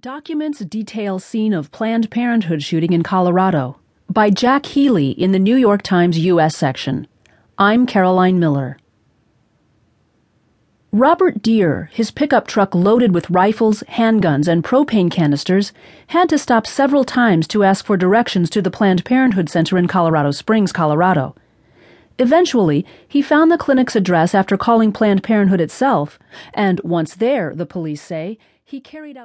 Documents detail scene of Planned Parenthood shooting in Colorado by Jack Healy in the New York Times U.S. section. I'm Caroline Miller. Robert Dear, his pickup truck loaded with rifles, handguns, and propane canisters, had to stop several times to ask for directions to the Planned Parenthood Center in Colorado Springs, Colorado. Eventually, he found the clinic's address after calling Planned Parenthood itself, and once there, the police say, he carried out